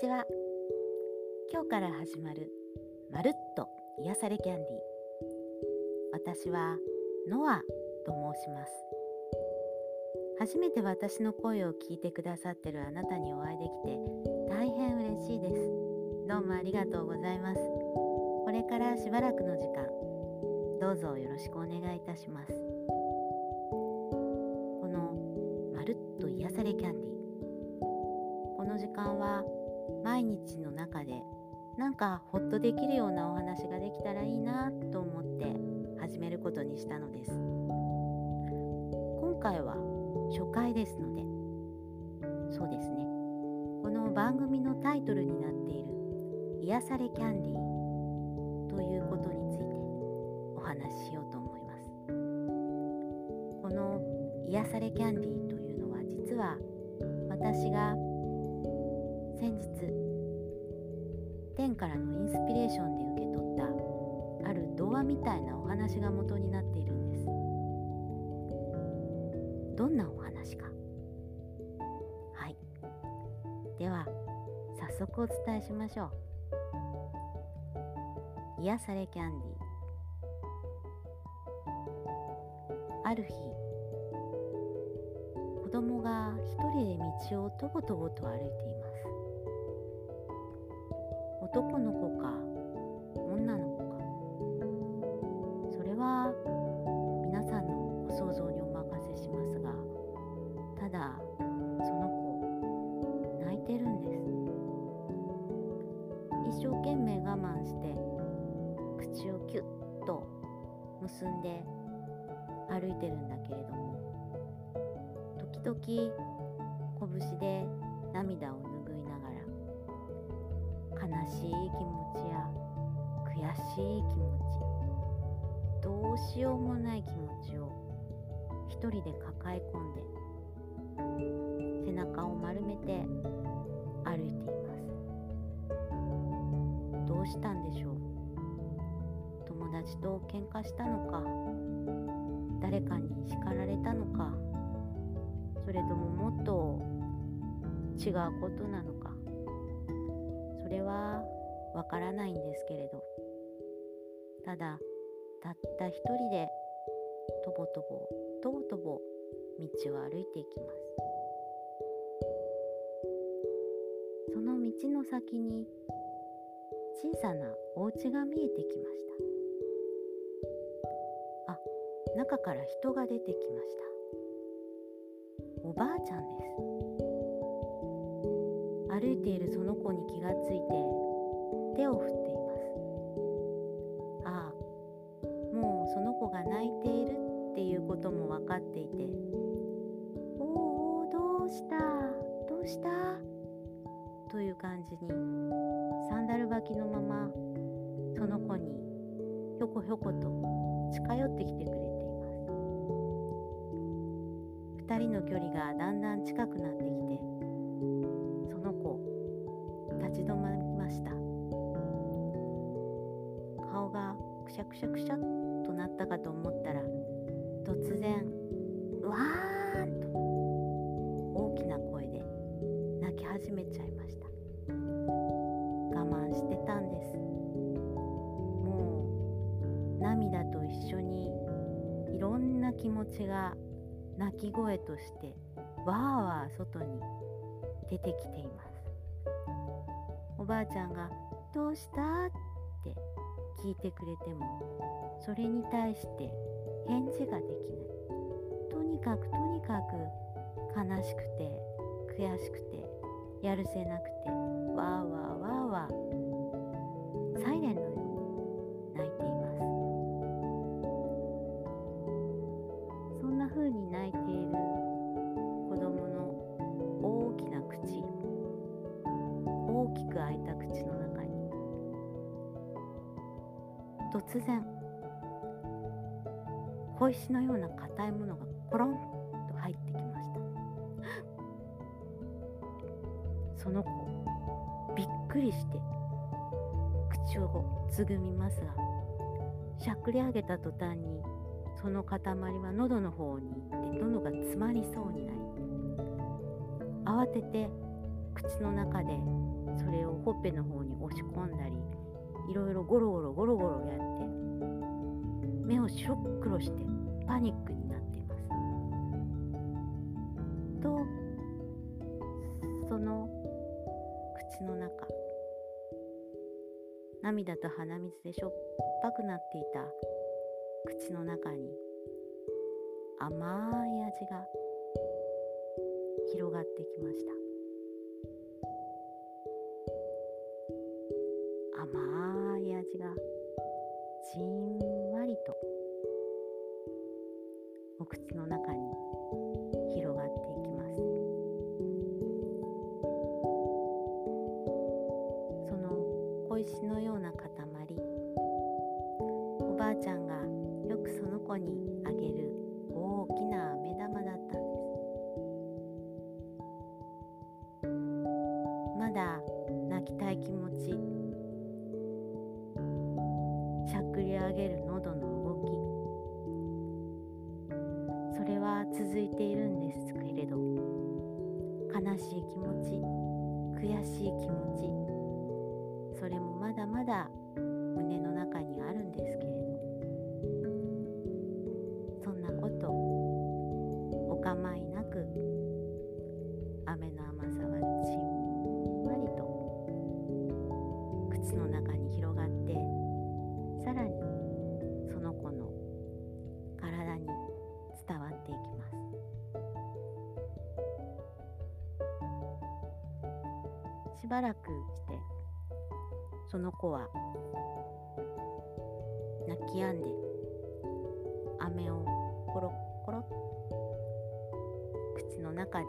ちは。今日から始まるまるっと癒されキャンディ私はノアと申します。初めて私の声を聞いてくださってるあなたにお会いできて大変嬉しいです。どうもありがとうございます。これからしばらくの時間どうぞよろしくお願いいたします。このまるっと癒されキャンディこの時間は毎日の中でなんかほっとできるようなお話ができたらいいなと思って始めることにしたのです。今回は初回ですのでそうですね。この番組のタイトルになっている「癒されキャンディー」ということについてお話ししようと思います。この「癒されキャンディー」というのは実は私が先日天からのインスピレーションで受け取ったある童話みたいなお話が元になっているんです。どんなお話か？はい。では早速お伝えしましょう。癒されキャンディある日子供が一人で道をとぼとぼと歩いています。男の子か女の子か。それは皆さんのご想像にお任せしますがただその子泣いてるんです。一生懸命我慢して口をキュッと結んで歩いてるんだけれども時々拳で涙をしい気持ちや悔しい気持ちどうしようもない気持ちを一人で抱え込んで背中を丸めて歩いています。どうしたんでしょう？友達と喧嘩したのか？誰かに叱られたのか？それとももっと違うことなのか？それはわからないんですけれど。ただたった一人でとぼとぼとぼとぼ道を歩いていきます。その道の先に小さなお家が見えてきました。あ中から人が出てきました。おばあちゃんです。歩いているその子に気がついて手を振っています。ああもうその子が泣いているっていうことも分かっていて「おおどうした？どうした?」という感じにサンダル履きのままその子にひょこひょこと近寄ってきてくれています。2人の距離がだんだん近くなってきてがくしゃくしゃくしゃっとなったかと思ったら突然わーんと大きな声で泣き始めちゃいました。我慢してたんです。もう涙と一緒にいろんな気持ちが泣き声としてわーわー外に出てきています。おばあちゃんが「どうした?」って聞いてくれてもそれに対して返事ができない。とにかくとにかく悲しくて悔しくてやるせなくてわーわーわーわー突然小石のような硬いものがポロンと入ってきました。その子びっくりして口をつぐみますがしゃくり上げた途端にその塊は喉の方に行って喉が詰まりそうになり慌てて口の中でそれをほっぺの方に押し込んだりいろいろゴロゴロゴロゴロやって目を白黒してパニックになっています。とその口の中涙と鼻水でしょっぱくなっていた口の中に甘い味が広がってきました。にあげる大きな目玉だったんです。まだ泣きたい気持ちしゃくり上げる喉の動きそれは続いているんですけれど悲しい気持ち悔しい気持ちそれもまだまだ胸のばらくしてその子は泣き止んで飴をコロッコロッ口の中で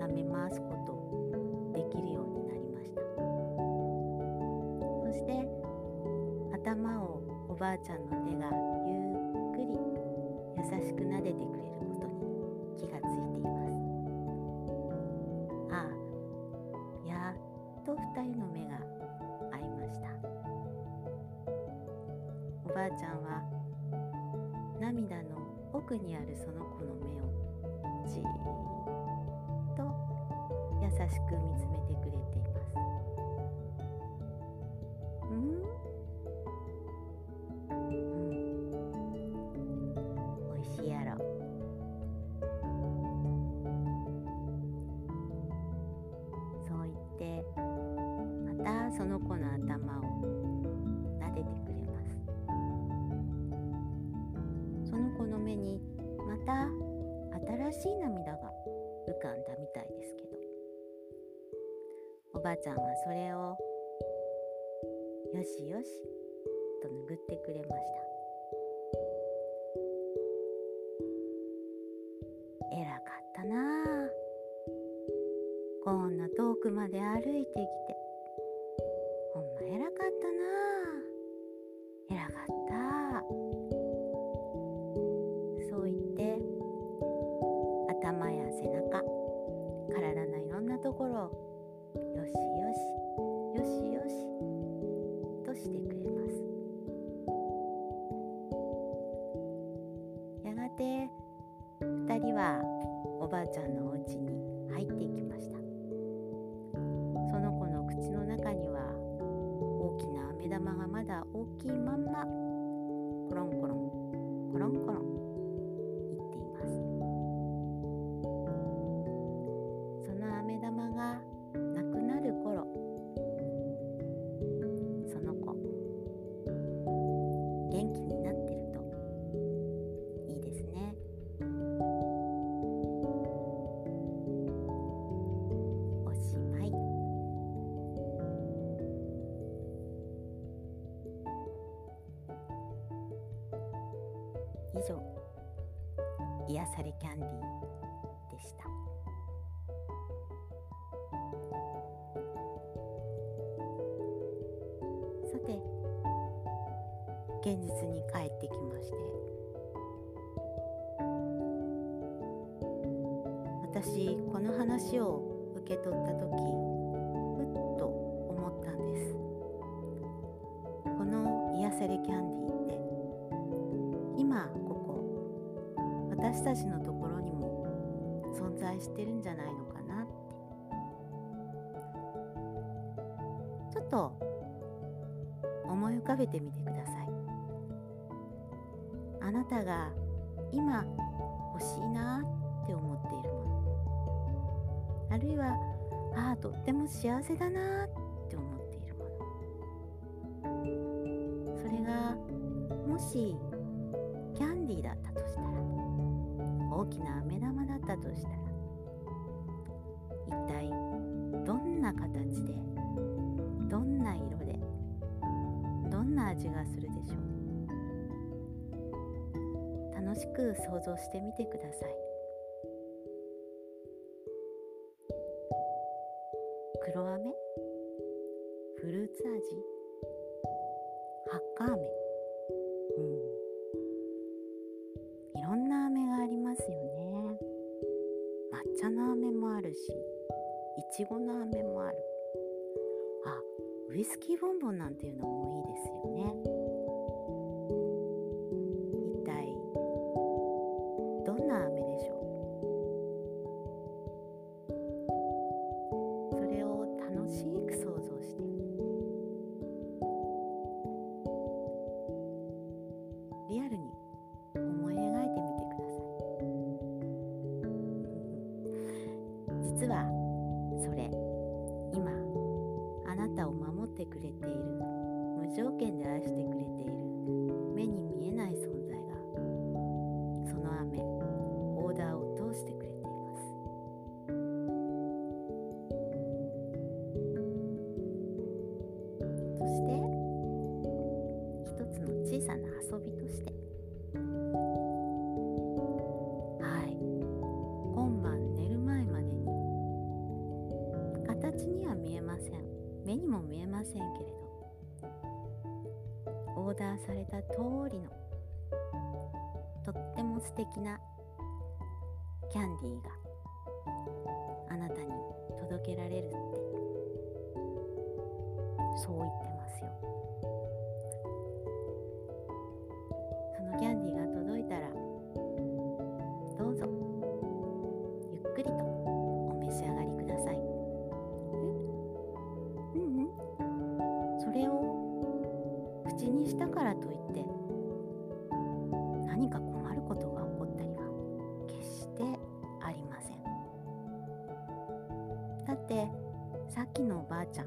舐め回すことできるようになりました。そして頭をおばあちゃんの手がゆっくり優しく撫でてくれる。奥にあるその子の目をじーっと優しく見つめてくれています。ばあちゃんはそれをよしよしと拭ってくれました。偉かったな。あこんな遠くまで歩いてきて。ほんま偉かったな。あ偉かった。そう言って頭や背中体のいろんなところを以上。癒されキャンディーでした。さて現実に帰ってきまして。私この話を受け取った時私たちのところにも存在してるんじゃないのかなって。ちょっと思い浮かべてみてください。あなたが今欲しいなって思っているもの。あるいはああとっても幸せだなって思っているもの。それがもしキャンディーだったとしたら大きな飴玉だったとしたら一体どんな形でどんな色でどんな味がするでしょう。楽しく想像してみてください。黒飴？フルーツ味？ハッカ飴？ウイスキーボンボンなんていうのもいいですよね。せんけれど。オーダーされた通りのとっても素敵なキャンディーがあなたに届けられるってそう言ってますよ。したからといって何か困ることが起こったりは決してありませんだってさっきのおばあちゃん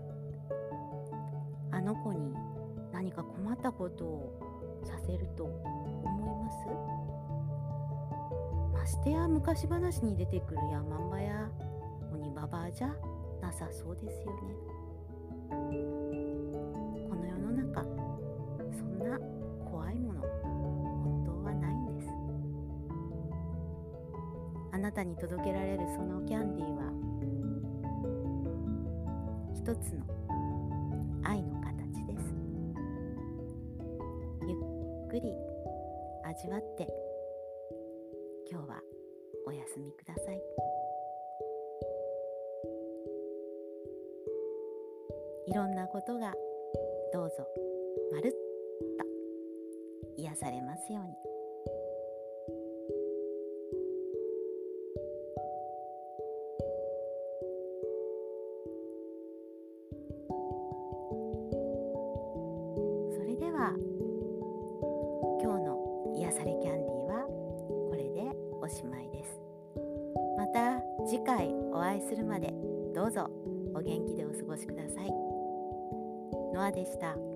あの子に何か困ったことをさせると思います？ましてや昔話に出てくる山んばや鬼ババアじゃなさそうですよね。なたに届けられるそのキャンディーは一つの愛の形ですゆっくり味わって今日はお休みくださいいろんなことがどうぞまるっと癒されますように。癒されキャンディーはこれでおしまいですまた次回お会いするまでどうぞお元気でお過ごしくださいノアでした。